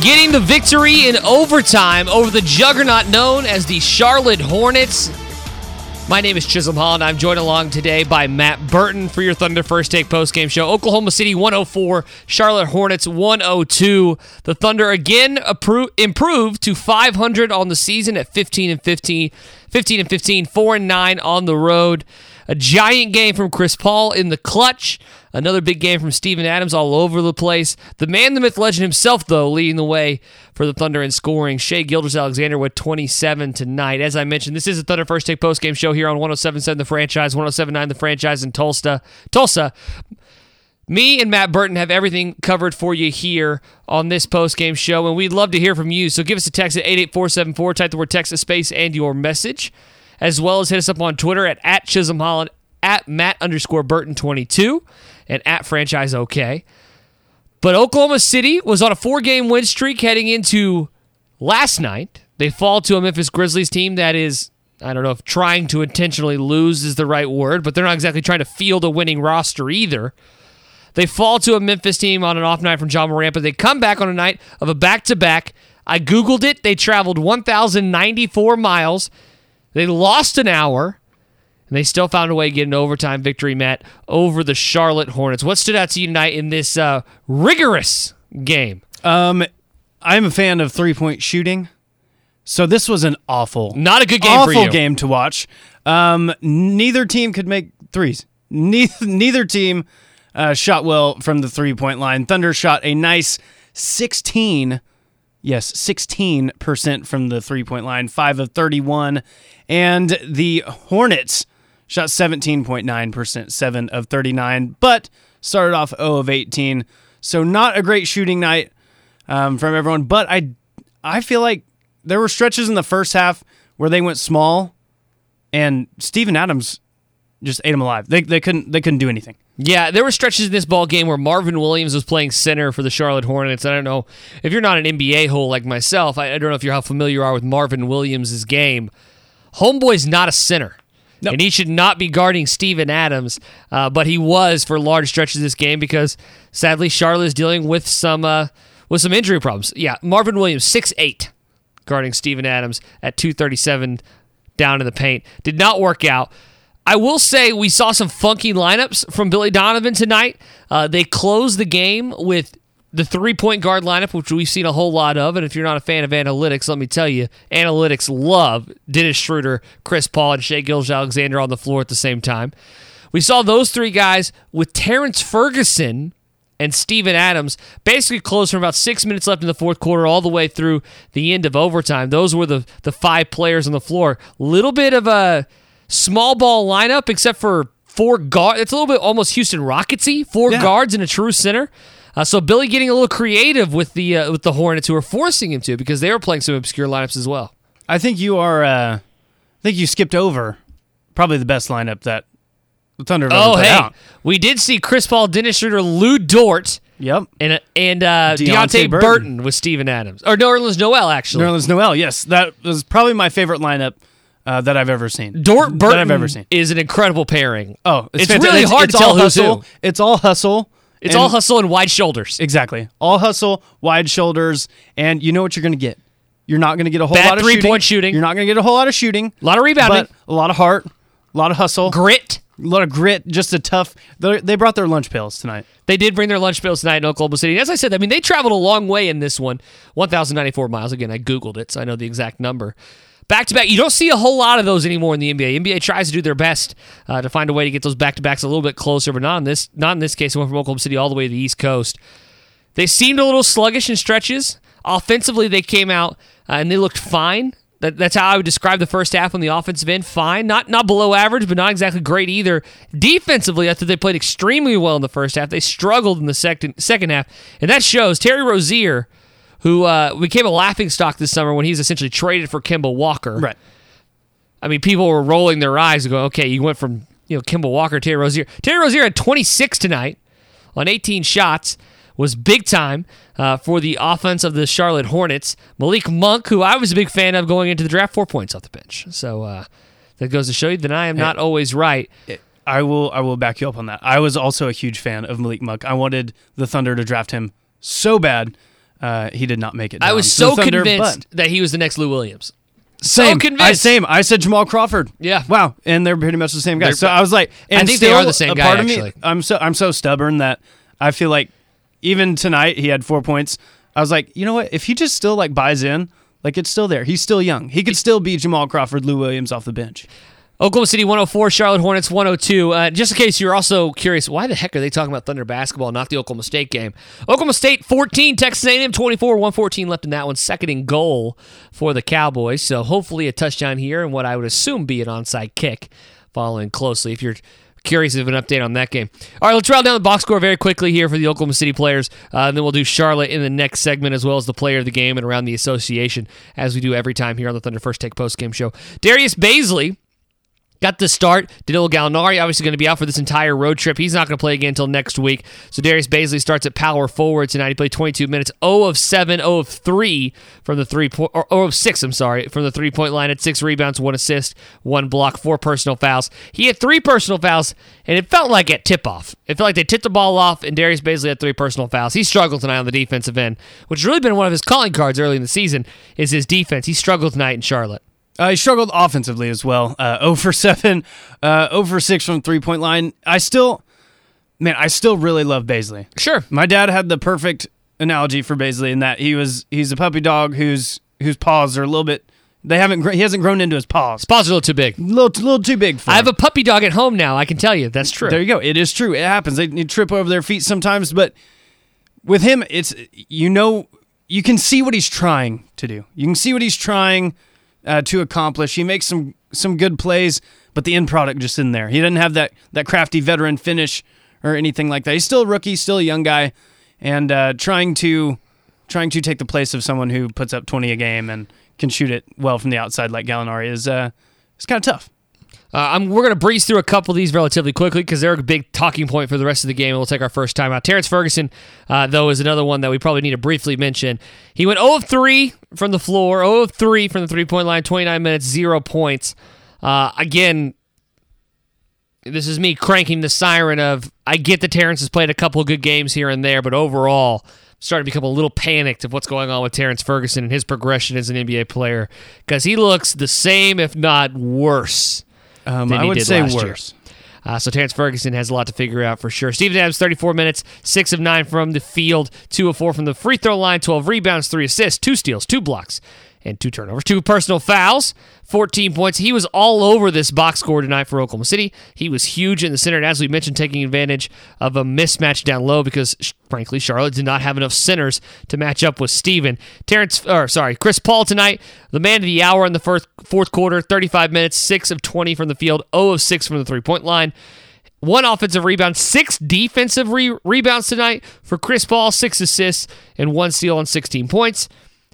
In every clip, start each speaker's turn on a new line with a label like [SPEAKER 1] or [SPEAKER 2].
[SPEAKER 1] getting the victory in overtime over the juggernaut known as the Charlotte Hornets. My name is Chisholm Holland. I'm joined along today by Matt Burton for your Thunder First Take postgame show. Oklahoma City 104, Charlotte Hornets 102. The Thunder again appro- improved to 500 on the season at 15 and 15, 15 and 15, 4 and 9 on the road. A giant game from Chris Paul in the clutch. Another big game from Steven Adams all over the place. The man, the myth, legend himself, though, leading the way for the Thunder in scoring. Shai Gilgeous-Alexander with 27 tonight. As I mentioned, this is the Thunder First Take Post Game Show here on 1077 The Franchise, 1079 The Franchise in Tulsa. Tulsa. Me and Matt Burton have everything covered for you here on this post game show, and we'd love to hear from you. So give us a text at 88474, type the word text, a space, and your message as well as hit us up on Twitter at, at Chisholm Holland, at Matt underscore Burton 22, and at Franchise OK. But Oklahoma City was on a four game win streak heading into last night. They fall to a Memphis Grizzlies team that is, I don't know if trying to intentionally lose is the right word, but they're not exactly trying to field a winning roster either. They fall to a Memphis team on an off night from Ja Morant, but they come back on a night of a back to back. I Googled it. They traveled 1,094 miles they lost an hour, and they still found a way to get an overtime victory, Matt, over the Charlotte Hornets. What stood out to you tonight in this uh, rigorous game?
[SPEAKER 2] Um, I'm a fan of three point shooting. So this was an awful,
[SPEAKER 1] not a good game
[SPEAKER 2] awful game to watch. Um, neither team could make threes. Neither, neither team uh, shot well from the three point line. Thunder shot a nice 16 Yes, 16% from the three point line, 5 of 31. And the Hornets shot 17.9%, 7 of 39, but started off 0 of 18. So not a great shooting night um, from everyone. But I, I feel like there were stretches in the first half where they went small, and Steven Adams just ate them alive. They, they couldn't they couldn't do anything.
[SPEAKER 1] Yeah, there were stretches in this ball game where Marvin Williams was playing center for the Charlotte Hornets. I don't know if you're not an NBA hole like myself. I, I don't know if you're how familiar you are with Marvin Williams' game. Homeboy's not a center. Nope. And he should not be guarding Steven Adams, uh, but he was for large stretches of this game because sadly Charlotte is dealing with some uh, with some injury problems. Yeah, Marvin Williams, six eight, guarding Steven Adams at 237 down in the paint. Did not work out. I will say we saw some funky lineups from Billy Donovan tonight. Uh, they closed the game with the three point guard lineup, which we've seen a whole lot of. And if you're not a fan of analytics, let me tell you, analytics love Dennis Schroeder, Chris Paul, and Shai Gilgeous-Alexander on the floor at the same time. We saw those three guys with Terrence Ferguson and Steven Adams basically close from about six minutes left in the fourth quarter all the way through the end of overtime. Those were the, the five players on the floor. Little bit of a small ball lineup, except for four guards. It's a little bit almost Houston Rocketsy, four yeah. guards and a true center. Uh, so Billy getting a little creative with the uh, with the Hornets, who are forcing him to because they were playing some obscure lineups as well.
[SPEAKER 2] I think you are. Uh, I think you skipped over probably the best lineup that the Thunder.
[SPEAKER 1] oh, hey,
[SPEAKER 2] out.
[SPEAKER 1] we did see Chris Paul, Dennis Schroeder, Lu Dort.
[SPEAKER 2] Yep.
[SPEAKER 1] And and uh, Deonte, Deonte Burton. Burton with Steven Adams. Or Nerlens Noel, actually.
[SPEAKER 2] Nerlens Noel, yes. That was probably my favorite lineup uh, that I've ever seen.
[SPEAKER 1] Dort Burton I've ever seen. is an incredible pairing.
[SPEAKER 2] Oh,
[SPEAKER 1] it's, it's really hard it's, to tell who's
[SPEAKER 2] hustle.
[SPEAKER 1] who.
[SPEAKER 2] It's all hustle.
[SPEAKER 1] It's all hustle and wide shoulders.
[SPEAKER 2] Exactly. All hustle, wide shoulders, and you know what you're going to get. You're not going to get a whole
[SPEAKER 1] Bad
[SPEAKER 2] lot of
[SPEAKER 1] three
[SPEAKER 2] shooting.
[SPEAKER 1] point shooting.
[SPEAKER 2] You're not going to get a whole lot of shooting.
[SPEAKER 1] A lot of rebounding.
[SPEAKER 2] a lot of heart, a lot of hustle.
[SPEAKER 1] Grit.
[SPEAKER 2] A lot of grit, just a tough. They brought their lunch pails tonight.
[SPEAKER 1] They did bring their lunch pails tonight in Oklahoma City. As I said, I mean, they traveled a long way in this one 1,094 miles. Again, I Googled it, so I know the exact number. Back to back, you don't see a whole lot of those anymore in the NBA. NBA tries to do their best uh, to find a way to get those back to backs a little bit closer, but not in this. Not in this case. It went from Oklahoma City all the way to the East Coast. They seemed a little sluggish in stretches. Offensively, they came out uh, and they looked fine. That, that's how I would describe the first half on the offensive end. Fine, not not below average, but not exactly great either. Defensively, I thought they played extremely well in the first half. They struggled in the second second half, and that shows. Terry Rozier who uh, became a laughing stock this summer when he's essentially traded for Kemba Walker.
[SPEAKER 2] Right.
[SPEAKER 1] I mean, people were rolling their eyes and going, okay, you went from you know Kemba Walker, Terry Rozier. Terry Rozier had 26 tonight on 18 shots, was big time uh, for the offense of the Charlotte Hornets. Malik Monk, who I was a big fan of going into the draft, four points off the bench. So uh, that goes to show you that I am not always right.
[SPEAKER 2] I will I will back you up on that. I was also a huge fan of Malik Monk. I wanted the Thunder to draft him so bad. Uh, he did not make it.
[SPEAKER 1] I was so
[SPEAKER 2] Thunder,
[SPEAKER 1] convinced that he was the next Lou Williams.
[SPEAKER 2] Same.
[SPEAKER 1] convinced.
[SPEAKER 2] I same. I said Jamal Crawford.
[SPEAKER 1] Yeah.
[SPEAKER 2] Wow. And they're pretty much the same guy.
[SPEAKER 1] They're-
[SPEAKER 2] so I was like, and
[SPEAKER 1] I think they are the same guy,
[SPEAKER 2] Part of me,
[SPEAKER 1] actually.
[SPEAKER 2] I'm so I'm so stubborn that I feel like even tonight he had four points. I was like, you know what? If he just still like buys in, like it's still there. He's still young. He could still be Jamal Crawford, Lou Williams off the bench.
[SPEAKER 1] Oklahoma City 104, Charlotte Hornets 102. Uh, just in case you're also curious, why the heck are they talking about Thunder basketball, not the Oklahoma State game? Oklahoma State 14, Texas A&M 24, 114 left in that one, second in goal for the Cowboys. So hopefully a touchdown here and what I would assume be an onside kick. Following closely, if you're curious of an update on that game. All right, let's round down the box score very quickly here for the Oklahoma City players, uh, and then we'll do Charlotte in the next segment as well as the player of the game and around the association as we do every time here on the Thunder First Take post game show. Darius Bazley got the start. Danilo Gallinari obviously going to be out for this entire road trip. He's not going to play again until next week. So Darius Bazley starts at power forward tonight. He played 22 minutes, 0 of 7, 0 of 3 from the three point, or 0 of 6, I'm sorry, from the three point line at six rebounds, one assist, one block, four personal fouls. He had three personal fouls, and it felt like at tip off. It felt like they tipped the ball off, and Darius Bazley had three personal fouls. He struggled tonight on the defensive end, which has really been one of his calling cards early in the season, is his defense. He struggled tonight in Charlotte.
[SPEAKER 2] Uh, he struggled offensively as well. Uh, 0 for 7, uh, 0 for 6 from three point line. I still, man, I still really love Bazley.
[SPEAKER 1] Sure.
[SPEAKER 2] My dad had the perfect analogy for Bazley in that he was he's a puppy dog whose whose paws are a little bit they haven't he hasn't grown into his paws.
[SPEAKER 1] Paws are a little too big.
[SPEAKER 2] A little, little too big for
[SPEAKER 1] I have a puppy dog at home now. I can tell you that's true.
[SPEAKER 2] There you go. It is true. It happens. They, they trip over their feet sometimes, but with him, it's you know you can see what he's trying to do. You can see what he's trying uh, to accomplish. He makes some some good plays, but the end product just in there. He doesn't have that that crafty veteran finish or anything like that. He's still a rookie, still a young guy, and uh, trying to trying to take the place of someone who puts up twenty a game and can shoot it well from the outside like Gallinari is uh, it's kind of tough.
[SPEAKER 1] Uh, we're going to breeze through a couple of these relatively quickly because they're a big talking point for the rest of the game. We'll take our first time out. Terrence Ferguson, uh, though, is another one that we probably need to briefly mention. He went 0 of 3 from the floor, 0 of 3 from the three point line, 29 minutes, zero points. Uh, again, this is me cranking the siren of I get that Terrence has played a couple of good games here and there, but overall, I'm starting to become a little panicked of what's going on with Terrence Ferguson and his progression as an NBA player because he looks the same, if not worse.
[SPEAKER 2] Um,
[SPEAKER 1] than
[SPEAKER 2] I
[SPEAKER 1] he
[SPEAKER 2] would
[SPEAKER 1] did
[SPEAKER 2] say
[SPEAKER 1] last year. Uh, so Terrence Ferguson has a lot to figure out for sure. Steven Adams, 34 minutes, 6 of 9 from the field, 2 of 4 from the free throw line, 12 rebounds, 3 assists, 2 steals, 2 blocks, and 2 turnovers. 2 personal fouls, 14 points. He was all over this box score tonight for Oklahoma City. He was huge in the center, and as we mentioned, taking advantage of a mismatch down low because, frankly, Charlotte did not have enough centers to match up with Steven. Terrence, or sorry, Chris Paul tonight, the man of the hour in the first fourth quarter, 35 minutes, 6 of 20 from the field, 0 of 6 from the three point line. One offensive rebound, six defensive re- rebounds tonight for Chris Paul, six assists, and one steal on 16 points.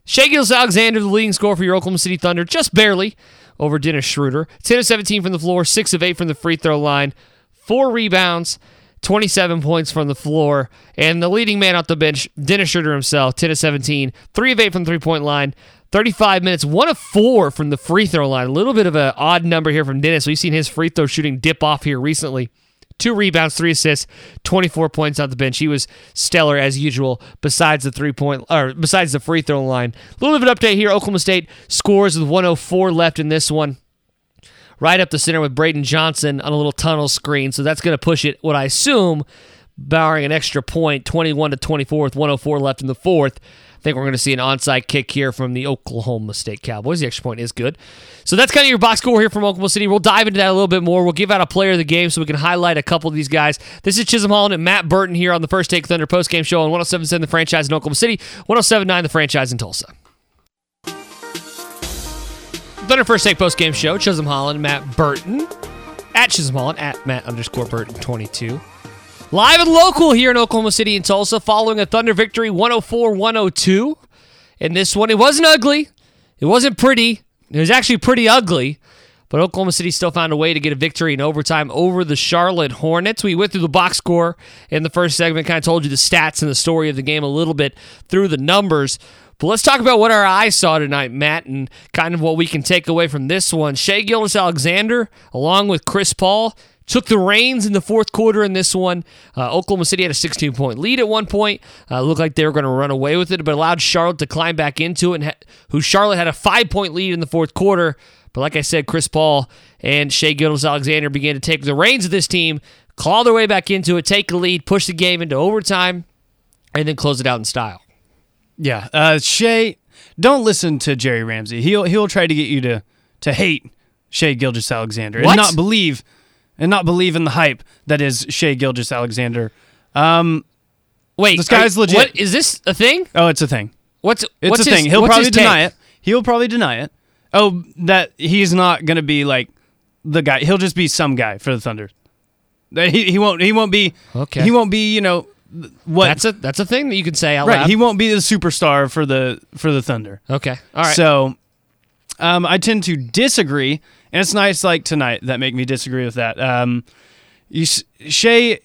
[SPEAKER 1] Shai Alexander, the leading scorer for your Oklahoma City Thunder, just barely over Dennis Schroeder. 10 of 17 from the floor, 6 of 8 from the free throw line, 4 rebounds, 27 points from the floor. And the leading man off the bench, Dennis Schroeder himself, 10 of 17, 3 of 8 from the three point line, 35 minutes, 1 of 4 from the free throw line. A little bit of an odd number here from Dennis. We've seen his free throw shooting dip off here recently two rebounds, three assists, 24 points on the bench. He was stellar as usual. Besides the three point or besides the free throw line, a little bit of an update here. Oklahoma State scores with 104 left in this one. Right up the center with Braydon Johnson on a little tunnel screen, so that's going to push it. What I assume, barring an extra point, 21 to 24 with 104 left in the fourth. I think we're going to see an onside kick here from the Oklahoma State Cowboys. The extra point is good. So that's kind of your box score here from Oklahoma City. We'll dive into that a little bit more. We'll give out a player of the game so we can highlight a couple of these guys. This is Chisholm Holland and Matt Burton here on the First Take Thunder postgame show on 1077 The Franchise in Oklahoma City, 1079 The Franchise in Tulsa. Thunder First Take postgame show, Chisholm Holland, Matt Burton, at Chisholm Holland, at Matt underscore Burton 22. Live and local here in Oklahoma City and Tulsa following a Thunder victory 104 102. in this one. It wasn't ugly. It wasn't pretty. It was actually pretty ugly. But Oklahoma City still found a way to get a victory in overtime over the Charlotte Hornets. We went through the box score in the first segment, kind of told you the stats and the story of the game a little bit through the numbers. But let's talk about what our eyes saw tonight, Matt, and kind of what we can take away from this one. Shai Gilgeous-Alexander, along with Chris Paul, took the reins in the fourth quarter in this one. Uh, Oklahoma City had a 16 point lead at one point. Uh, looked like they were going to run away with it, but allowed Charlotte to climb back into it. And ha- who Charlotte had a five point lead in the fourth quarter. But like I said, Chris Paul and Shai Gilgeous-Alexander began to take the reins of this team, claw their way back into it, take the lead, push the game into overtime, and then close it out in style.
[SPEAKER 2] Yeah, uh, Shai, don't listen to Jerry Ramsey. He'll he'll try to get you to to hate Shai
[SPEAKER 1] Gilgeous-Alexander
[SPEAKER 2] and not believe and not believe in the hype that is Shai Gilgeous-Alexander. Um,
[SPEAKER 1] Wait,
[SPEAKER 2] This guy's
[SPEAKER 1] are-
[SPEAKER 2] legit.
[SPEAKER 1] What is this a thing?
[SPEAKER 2] oh, it's a thing.
[SPEAKER 1] What's
[SPEAKER 2] It's
[SPEAKER 1] what's
[SPEAKER 2] a
[SPEAKER 1] his-
[SPEAKER 2] thing. He'll probably deny it. He'll probably deny it. Oh, that he's not gonna be like the guy. He'll just be some guy for the Thunder. That He, he won't. He won't be.
[SPEAKER 1] Okay.
[SPEAKER 2] He won't be. You know what?
[SPEAKER 1] That's a that's a thing that you can say out
[SPEAKER 2] right.
[SPEAKER 1] loud.
[SPEAKER 2] He won't be the superstar for the for the Thunder.
[SPEAKER 1] okay, all right.
[SPEAKER 2] So, um, I tend to disagree, and it's nights like tonight that make me disagree with that. Um, you, Shai,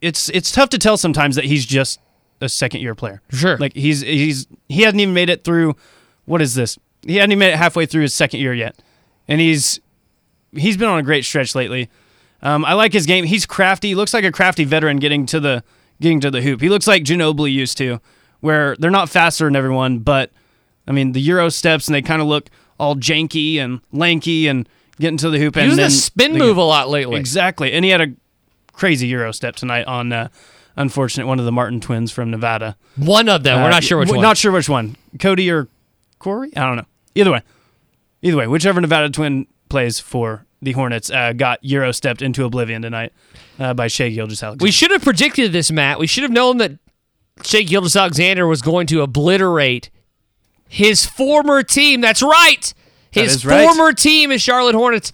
[SPEAKER 2] it's it's tough to tell sometimes that he's just a second year player.
[SPEAKER 1] Sure.
[SPEAKER 2] like he's he's he hasn't even made it through. What is this? He hadn't even made it halfway through his second year yet, and he's he's been on a great stretch lately. Um, I like his game. He's crafty. He looks like a crafty veteran getting to the getting to the hoop. He looks like Ginobili used to, where they're not faster than everyone, but I mean the Euro steps and they kind of look all janky and lanky and getting to the hoop. And
[SPEAKER 1] Using the spin
[SPEAKER 2] they-
[SPEAKER 1] move a lot lately.
[SPEAKER 2] Exactly, and he had a crazy Euro step tonight on. Uh, unfortunate one of the Martin twins from Nevada.
[SPEAKER 1] One of them. We're
[SPEAKER 2] Uh,
[SPEAKER 1] not sure which one.
[SPEAKER 2] Not sure which one. Cody or Corey? I don't know. Either way. Either way, whichever Nevada twin plays for the Hornets uh, got Euro stepped into oblivion tonight uh, by Shai Gilgeous-Alexander.
[SPEAKER 1] We should have predicted this, Matt. We should have known that Shai Gilgeous-Alexander was going to obliterate his former team. That's right. His
[SPEAKER 2] is right.
[SPEAKER 1] former team is Charlotte Hornets.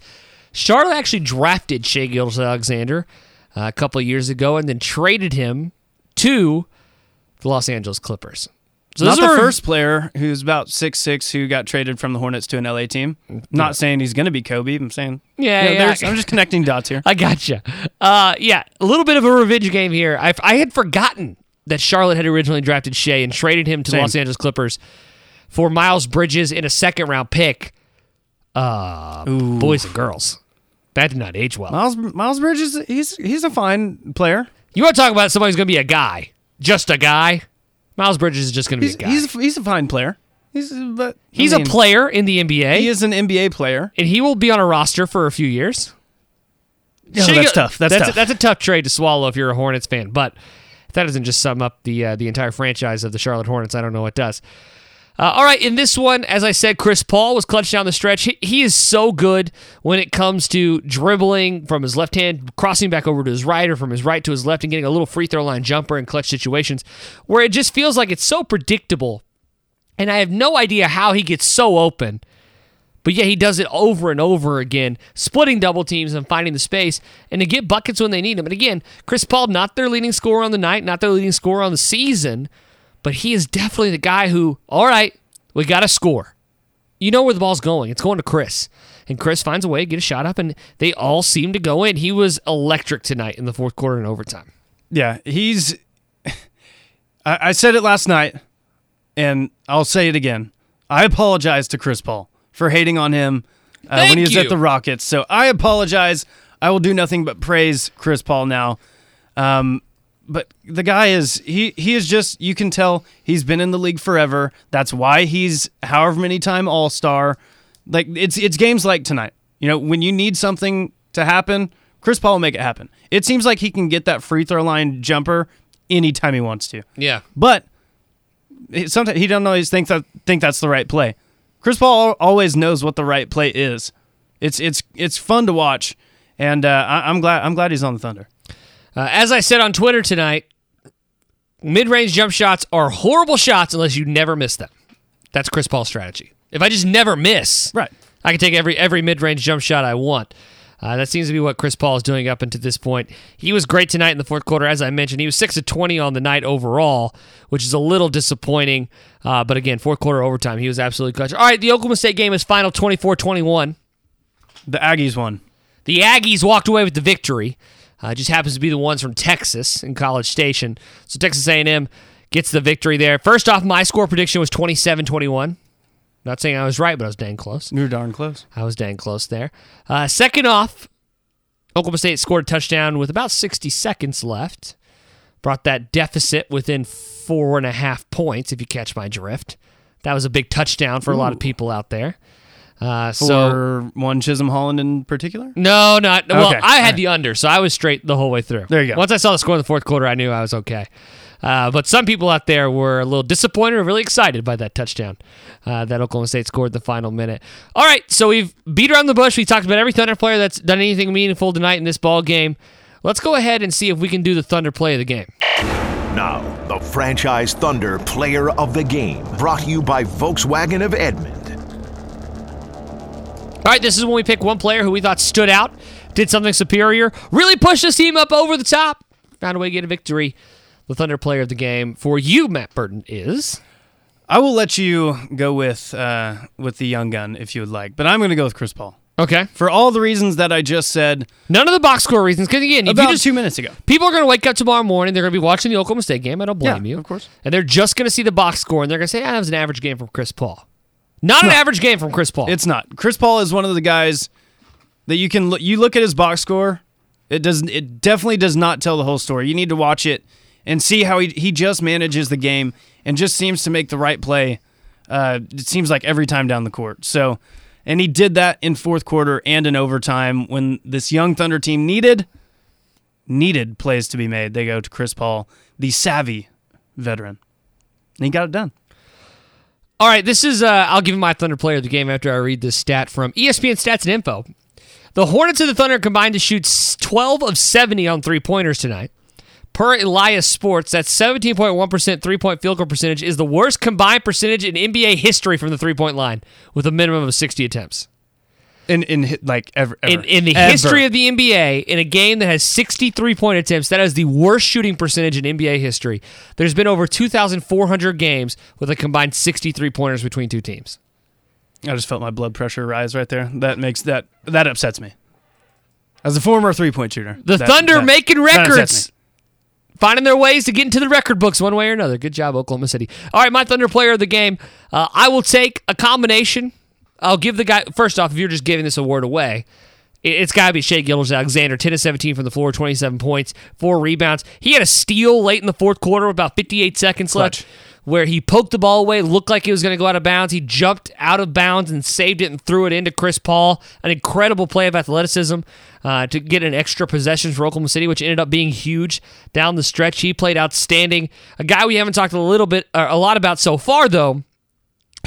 [SPEAKER 1] Charlotte actually drafted Shai Gilgeous-Alexander uh, a couple of years ago and then traded him to the Los Angeles Clippers. So
[SPEAKER 2] Not the
[SPEAKER 1] are-
[SPEAKER 2] first player who's about six six who got traded from the Hornets to an LA team. Not saying he's going to be Kobe. I'm saying
[SPEAKER 1] Yeah,
[SPEAKER 2] you know,
[SPEAKER 1] yeah.
[SPEAKER 2] there's- I'm just connecting dots here.
[SPEAKER 1] I gotcha. Uh, yeah, a little bit of a revenge game here. I, I had forgotten that Charlotte had originally drafted Shai and traded him to the Los Angeles Clippers for Miles Bridges in a second round pick. Uh, boys and girls, that did not age well.
[SPEAKER 2] Miles Miles Bridges, he's he's a fine player.
[SPEAKER 1] You want to talk about somebody who's going to be a guy, just a guy? Miles Bridges is just going to be
[SPEAKER 2] He's
[SPEAKER 1] a guy.
[SPEAKER 2] he's he's a fine player. He's but I
[SPEAKER 1] He's
[SPEAKER 2] mean,
[SPEAKER 1] a player in the NBA,
[SPEAKER 2] He is an NBA player.
[SPEAKER 1] and he will be on a roster for a few years.
[SPEAKER 2] No, that's
[SPEAKER 1] Gil-
[SPEAKER 2] tough. That's,
[SPEAKER 1] that's
[SPEAKER 2] tough.
[SPEAKER 1] A, that's a tough trade to swallow if you're a Hornets fan. But if that doesn't just sum up the uh, the entire franchise of the Charlotte Hornets, I don't know what does. Uh, all right, in this one, as I said, Chris Paul was clutch down the stretch. He, he is so good when it comes to dribbling from his left hand, crossing back over to his right, or from his right to his left, and getting a little free throw line jumper in clutch situations, where it just feels like it's so predictable, and I have no idea how he gets so open. But yeah, he does it over and over again, splitting double teams and finding the space and to get buckets when they need them. And again, Chris Paul, not their leading scorer on the night, not their leading scorer on the season, but he is definitely the guy who, all right, we got to score. You know where the ball's going. It's going to Chris. And Chris finds a way to get a shot up, and they all seem to go in. He was electric tonight in the fourth quarter and overtime.
[SPEAKER 2] Yeah, he's. I, I said it last night, and I'll say it again. I apologize to Chris Paul for hating on him uh, when he was
[SPEAKER 1] you.
[SPEAKER 2] at the Rockets. So I apologize. I will do nothing but praise Chris Paul now. Um, but the guy is he he is just you can tell he's been in the league forever. That's why he's however many time All Star. Like it's it's games like tonight. You know when you need something to happen, Chris Paul will make it happen. It seems like he can get that free throw line jumper anytime he wants to.
[SPEAKER 1] Yeah.
[SPEAKER 2] But sometimes he don't always think that think that's the right play. Chris Paul always knows what the right play is. It's it's it's fun to watch, and uh, I, I'm glad I'm glad he's on the Thunder.
[SPEAKER 1] Uh, as I said on Twitter tonight, mid range jump shots are horrible shots unless you never miss them. That's Chris Paul's strategy. If I just never miss,
[SPEAKER 2] Right.
[SPEAKER 1] I can take every every mid range jump shot I want. Uh, that seems to be what Chris Paul is doing up until this point. He was great tonight in the fourth quarter, as I mentioned. He was six of twenty on the night overall, which is a little disappointing. Uh, but again, fourth quarter overtime, he was absolutely clutch. All right, the Oklahoma State game is final 24-21.
[SPEAKER 2] The Aggies won.
[SPEAKER 1] The Aggies walked away with the victory. Uh, just happens to be the ones from Texas in College Station. So Texas A&M gets the victory there. First off, my score prediction was 27-21. Not saying I was right, but I was dang close.
[SPEAKER 2] You're darn close.
[SPEAKER 1] I was dang close there. Uh, second off, Oklahoma State scored a touchdown with about 60 seconds left. Brought that deficit within four and a half points, if you catch my drift. That was a big touchdown for a lot of people out there. Uh,
[SPEAKER 2] For
[SPEAKER 1] so
[SPEAKER 2] one Chisholm Holland in particular?
[SPEAKER 1] no, not well.
[SPEAKER 2] Okay.
[SPEAKER 1] I had
[SPEAKER 2] Alright.
[SPEAKER 1] the under, so I was straight the whole way through.
[SPEAKER 2] There you go.
[SPEAKER 1] Once I saw the score in the fourth quarter, I knew I was okay. Uh, but some people out there were a little disappointed or really excited by that touchdown uh, that Oklahoma State scored the final minute. All right, so we've beat around the bush. We talked about every Thunder player that's done anything meaningful tonight in this ball game. Let's go ahead and see if we can do the Thunder play of the game.
[SPEAKER 3] Now, the franchise Thunder player of the game, brought to you by Volkswagen of Edmond.
[SPEAKER 1] All right, this is when we pick one player who we thought stood out, did something superior, really pushed his team up over the top, found a way to get a victory. The Thunder player of the game for you, Matt Burton, is.
[SPEAKER 2] I will let you go with uh, with the young gun if you would like, but I'm going to go with Chris Paul
[SPEAKER 1] Okay.
[SPEAKER 2] for all the reasons that I just said
[SPEAKER 1] None of the box score reasons, because again, if
[SPEAKER 2] about
[SPEAKER 1] you just
[SPEAKER 2] two minutes ago.
[SPEAKER 1] people are going to wake up tomorrow morning, they're going to be watching the Oklahoma State game. I don't blame
[SPEAKER 2] Yeah,
[SPEAKER 1] you,
[SPEAKER 2] of course.
[SPEAKER 1] and they're just going to see the box score, and they're going to say, "Ah, that was an average game from Chris Paul." Not an average game from Chris Paul.
[SPEAKER 2] It's not. Chris Paul is one of the guys that you can look. You look at his box score. It does. It definitely does not tell the whole story. You need to watch it and see how he he just manages the game and just seems to make the right play. Uh, it seems like every time down the court. So, and he did that in fourth quarter and in overtime when this young Thunder team needed needed plays to be made. They go to Chris Paul, the savvy veteran, and he got it done.
[SPEAKER 1] All right, this is. Uh, I'll give my Thunder player of the game after I read this stat from ESPN Stats and Info. The Hornets of the Thunder combined to shoot 12 of 70 on three pointers tonight. Per Elias Sports, that 17.1% three point field goal percentage is the worst combined percentage in NBA history from the three point line, with a minimum of 60 attempts.
[SPEAKER 2] In in like ever, ever
[SPEAKER 1] In, in the
[SPEAKER 2] Ever.
[SPEAKER 1] history of the NBA, in a game that has 63 point attempts, that is the worst shooting percentage in NBA history. There's been over 2,400 games with a combined 63 pointers between two teams.
[SPEAKER 2] I just felt my blood pressure rise right there. That makes that that upsets me. As a former three point shooter,
[SPEAKER 1] The
[SPEAKER 2] that-
[SPEAKER 1] Thunder
[SPEAKER 2] that-
[SPEAKER 1] making records.
[SPEAKER 2] me.
[SPEAKER 1] Finding their ways to get into the record books one way or another. Good job, Oklahoma City. All right, my Thunder player of the game. Uh, I will take a combination. I'll give the guy, first off, if you're just giving this award away, it- it's got to be Shai Gilgeous-Alexander. 10 of 17 from the floor, 27 points, four rebounds. He had a steal late in the fourth quarter, about 58 seconds
[SPEAKER 2] Clutch.
[SPEAKER 1] left, where he poked the ball away, looked like he was going to go out of bounds. He jumped out of bounds and saved it and threw it into Chris Paul. An incredible play of athleticism uh, to get an extra possession for Oklahoma City, which ended up being huge down the stretch. He played outstanding. A guy we haven't talked a little bit, uh, a lot about so far, though,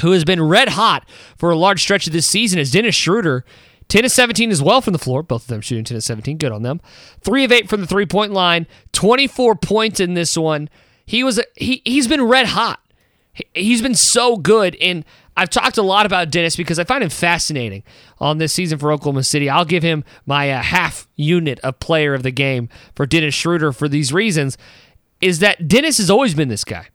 [SPEAKER 1] who has been red hot for a large stretch of this season is Dennis Schroeder. 10 of 17 as well from the floor. Both of them shooting 10 of 17. Good on them. 3 of 8 from the three point line. 24 points in this one. He was he he's been red hot. He- He's been so good and I've talked a lot about Dennis because I find him fascinating on this season for Oklahoma City. I'll give him my uh, half unit of player of the game for Dennis Schroeder for these reasons is that Dennis has always been this guy.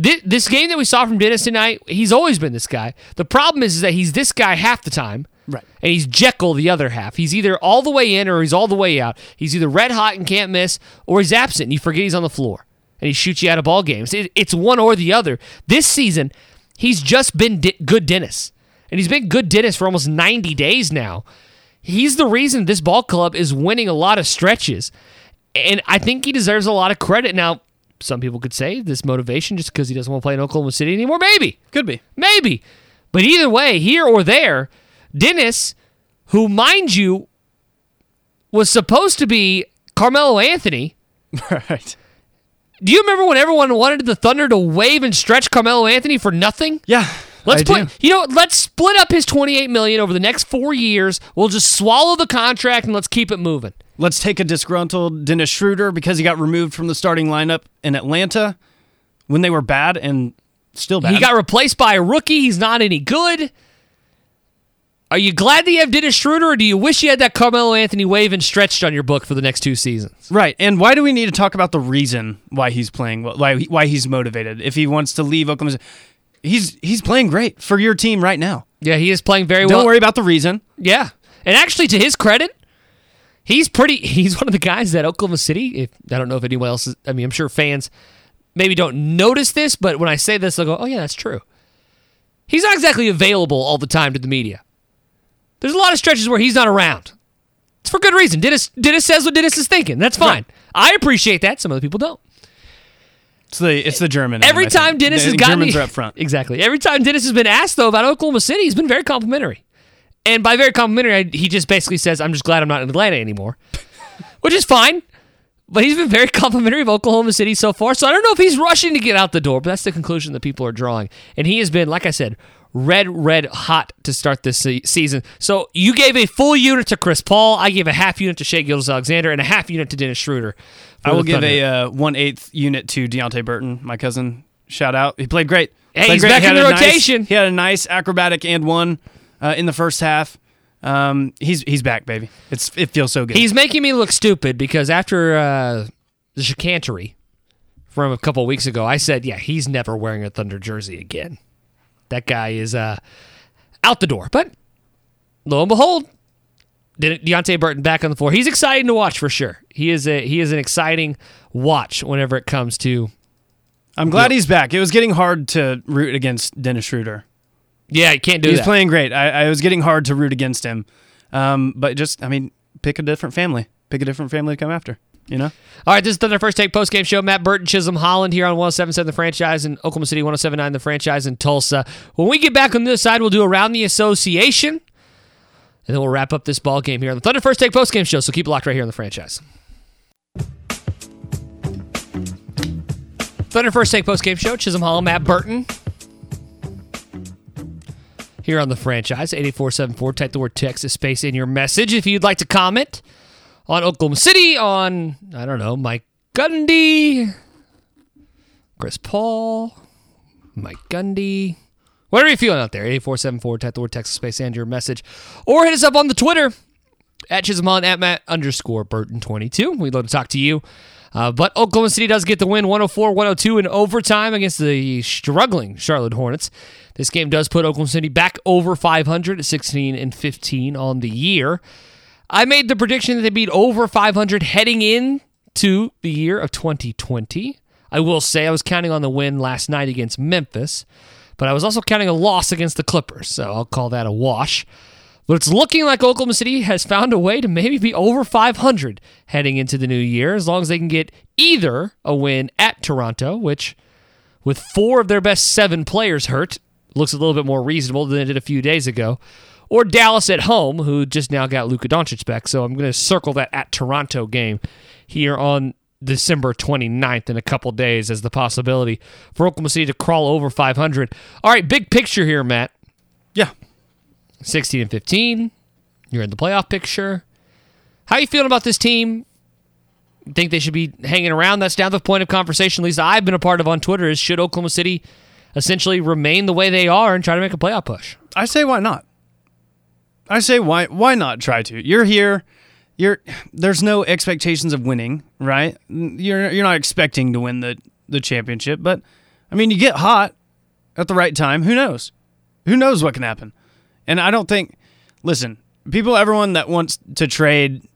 [SPEAKER 1] Thi- This game that we saw from Dennis tonight, he's always been this guy. The problem is, is that he's this guy half the time,
[SPEAKER 2] Right.
[SPEAKER 1] And he's Jekyll the other half. He's either all the way in or he's all the way out. He's either red hot and can't miss, or he's absent and you forget he's on the floor and he shoots you out of ball games. It- it's one or the other. This season, he's just been di- good Dennis, and he's been good Dennis for almost 90 days now. He's the reason this ball club is winning a lot of stretches, and I think he deserves a lot of credit. Now, some people could say this motivation just because he doesn't want to play in Oklahoma City anymore. Maybe,
[SPEAKER 2] Could be.
[SPEAKER 1] maybe, but either way, here or there, Dennis, who mind you, was supposed to be Carmelo Anthony.
[SPEAKER 2] right.
[SPEAKER 1] Do you remember when everyone wanted the Thunder to wave and stretch Carmelo Anthony for nothing?
[SPEAKER 2] Yeah.
[SPEAKER 1] Let's
[SPEAKER 2] I
[SPEAKER 1] put
[SPEAKER 2] do.
[SPEAKER 1] you know let's split up his 28 million over the next 4 years. We'll just swallow the contract and let's keep it moving.
[SPEAKER 2] Let's take a disgruntled Dennis Schroeder because he got removed from the starting lineup in Atlanta when they were bad and still bad.
[SPEAKER 1] He got replaced by a rookie. He's not any good. Are you glad that you have Dennis Schroeder, or do you wish you had that Carmelo Anthony wave and stretched on your book for the next two seasons?
[SPEAKER 2] Right. And why do we need to talk about the reason why he's playing? Why why he's motivated? If he wants to leave Oklahoma, City- he's he's playing great for your team right now.
[SPEAKER 1] Yeah, he is playing very well.
[SPEAKER 2] Don't worry about the reason.
[SPEAKER 1] Yeah, and actually, to his credit, he's pretty. He's one of the guys that Oklahoma City. If I don't know if anyone else, is, I mean, I'm sure fans maybe don't notice this, but when I say this, they'll go, "Oh yeah, that's true." He's not exactly available all the time to the media. There's a lot of stretches where he's not around. It's for good reason. Dennis Dennis says what Dennis is thinking. That's fine. I appreciate that. Some other people don't.
[SPEAKER 2] It's the it's the German.
[SPEAKER 1] Every
[SPEAKER 2] I
[SPEAKER 1] time. Dennis
[SPEAKER 2] I
[SPEAKER 1] has gotten
[SPEAKER 2] Germans are up front.
[SPEAKER 1] exactly. Every time Dennis has been asked though about Oklahoma City, he's been very complimentary. And by very complimentary, I, he just basically says, "I'm just glad I'm not in Atlanta anymore," which is fine. But he's been very complimentary of Oklahoma City so far. So I don't know if he's rushing to get out the door, but that's the conclusion that people are drawing. And he has been, like I said, red, red hot to start this se- season. So you gave a full unit to Chris Paul. I gave a half unit to Shai Gilgeous-Alexander and a half unit to Dennis Schroeder.
[SPEAKER 2] I will give a uh, one eighth unit to Deonte Burton, my cousin. Shout out. He played great.
[SPEAKER 1] Hey,
[SPEAKER 2] Played
[SPEAKER 1] he's
[SPEAKER 2] great.
[SPEAKER 1] back
[SPEAKER 2] He
[SPEAKER 1] in the
[SPEAKER 2] a nice-
[SPEAKER 1] rotation.
[SPEAKER 2] he had a nice acrobatic and one uh, in the first half. Um, he's he's back, baby. It's it feels so good.
[SPEAKER 1] He's making me look stupid because after uh, the chicanery from a couple weeks ago, I said, yeah, he's never wearing a Thunder jersey again. That guy is uh, out the door. But lo and behold, De- Deonte Burton back on the floor. He's exciting to watch for sure. He is a he is an exciting watch whenever it comes to
[SPEAKER 2] I'm glad he's back. It was getting hard to root against Dennis Schroeder.
[SPEAKER 1] yeah, you can't do
[SPEAKER 2] He's
[SPEAKER 1] that.
[SPEAKER 2] playing great. I, I was getting hard to root against him. Um, but just I mean, pick a different family. Pick a different family to come after. You know.
[SPEAKER 1] All right, this is Thunder First Take post game show. Matt Burton, Chisholm Holland here on 1077 The Franchise in Oklahoma City, 1079 The Franchise in Tulsa. When we get back on this side, we'll do Around the Association, and then we'll wrap up this ball game here on the Thunder First Take post game show. So keep it locked right here on The Franchise. Thunder First Take post game show. Chisholm Holland, Matt Burton. Here on The Franchise, 8474. Type the word Texas space in your message if you'd like to comment on Oklahoma City, on, I don't know, Mike Gundy, Chris Paul, Mike Gundy, whatever you're feeling out there. 8474, type the word Texas space and your message. Or hit us up on the Twitter at Chisholm at Matt underscore Burton22. We'd love to talk to you. Uh, but Oklahoma City does get the win 104 102 in overtime against the struggling Charlotte Hornets. This game does put Oklahoma City back over 500 at 16 and 15 on the year. I made the prediction that they beat over 500 heading in to the year of 2020. I will say I was counting on the win last night against Memphis, but I was also counting a loss against the Clippers, so I'll call that a wash. But it's looking like Oklahoma City has found a way to maybe be over 500 heading into the new year, as long as they can get either a win at Toronto, which, with four of their best seven players hurt, looks a little bit more reasonable than it did a few days ago, or Dallas at home, who just now got Luka Doncic back. So I'm going to circle that at Toronto game here on December 29th in a couple days as the possibility for Oklahoma City to crawl over 500. All right, big picture here, Matt.
[SPEAKER 2] Yeah.
[SPEAKER 1] 16 and 15. You're in the playoff picture. How you feeling about this team? Think they should be hanging around? That's now the point of conversation, at least I've been a part of on Twitter, is should Oklahoma City essentially remain the way they are and try to make a playoff push?
[SPEAKER 2] I say why not? I say why why not try to? You're here. You're there's no expectations of winning, right? You're you're not expecting to win the the championship, but I mean, you get hot at the right time. Who knows? Who knows what can happen? And I don't think listen, people everyone that wants to trade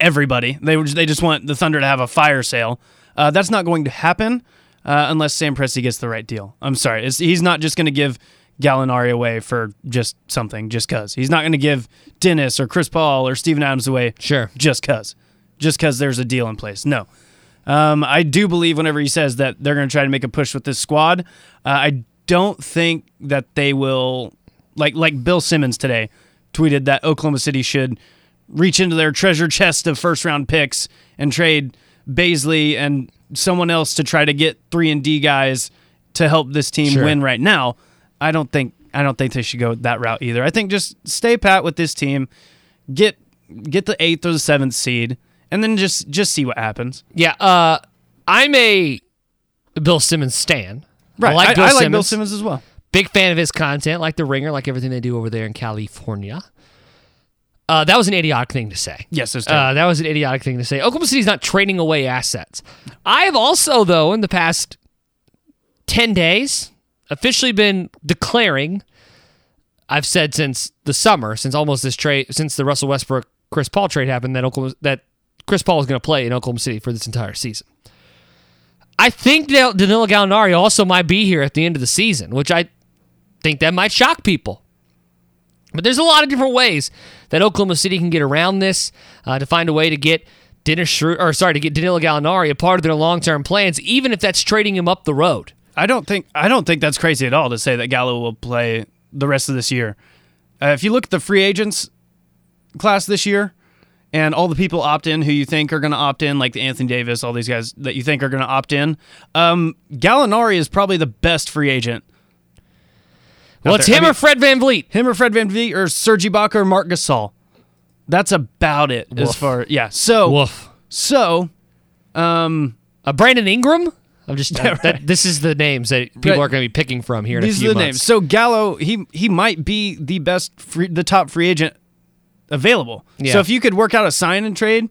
[SPEAKER 2] everybody, they they just want the Thunder to have a fire sale. Uh, that's not going to happen uh, unless Sam Presti gets the right deal. I'm sorry, it's, he's not just going to give Gallinari away for just something, just cause. He's not going to give Dennis or Chris Paul or Steven Adams away,
[SPEAKER 1] Sure.
[SPEAKER 2] just cause, just cause there's a deal in place. No, um, I do believe whenever he says that they're going to try to make a push with this squad. Uh, I don't think that they will, like like Bill Simmons today tweeted that Oklahoma City should reach into their treasure chest of first round picks and trade Bazley and someone else to try to get three and D guys to help this team
[SPEAKER 1] Sure.
[SPEAKER 2] win right now. I don't think I don't think they should go that route either. I think just stay pat with this team, get get the eighth or the seventh seed, and then just just see what happens.
[SPEAKER 1] Yeah, uh, I'm a Bill Simmons stan. Right, I like Bill
[SPEAKER 2] I,
[SPEAKER 1] Simmons.
[SPEAKER 2] like Bill Simmons as well.
[SPEAKER 1] Big fan of his content, like The Ringer, like everything they do over there in California. Uh, that was an idiotic thing to say.
[SPEAKER 2] Yes,
[SPEAKER 1] Uh, that was an idiotic thing to say. Oklahoma City's not trading away assets. I have also, though, in the past 10 days, officially been declaring, I've said since the summer, since almost this trade, since the Russell Westbrook Chris Paul trade happened, that Oklahoma, that Chris Paul is going to play in Oklahoma City for this entire season. I think Danilo Gallinari also might be here at the end of the season, which I think that might shock people. But there's a lot of different ways that Oklahoma City can get around this uh, to find a way to get Dennis or sorry, to get Danilo Gallinari a part of their long-term plans, even if that's trading him up the road.
[SPEAKER 2] I don't think I don't think that's crazy at all to say that Gallo will play the rest of this year. Uh, if you look at the free agents class this year and all the people opt in who you think are going to opt in, like the Anthony Davis, all these guys that you think are going to opt in, um, Gallinari is probably the best free agent.
[SPEAKER 1] Well, it's
[SPEAKER 2] there. I
[SPEAKER 1] him
[SPEAKER 2] mean-
[SPEAKER 1] or Fred VanVleet.
[SPEAKER 2] Him or Fred VanVleet or Serge Ibaka or Marc Gasol. That's about it as
[SPEAKER 1] Woof.
[SPEAKER 2] far yeah. So
[SPEAKER 1] Woof.
[SPEAKER 2] so um
[SPEAKER 1] Uh, Brandon Ingram. I'm just
[SPEAKER 2] Yeah,
[SPEAKER 1] that, this is the names that people
[SPEAKER 2] Right.
[SPEAKER 1] are going to be picking from here in
[SPEAKER 2] These
[SPEAKER 1] a few
[SPEAKER 2] are the
[SPEAKER 1] months.
[SPEAKER 2] names. So Gallo, he he might be the best, free, the top free agent available.
[SPEAKER 1] Yeah.
[SPEAKER 2] So if you could work out a sign and trade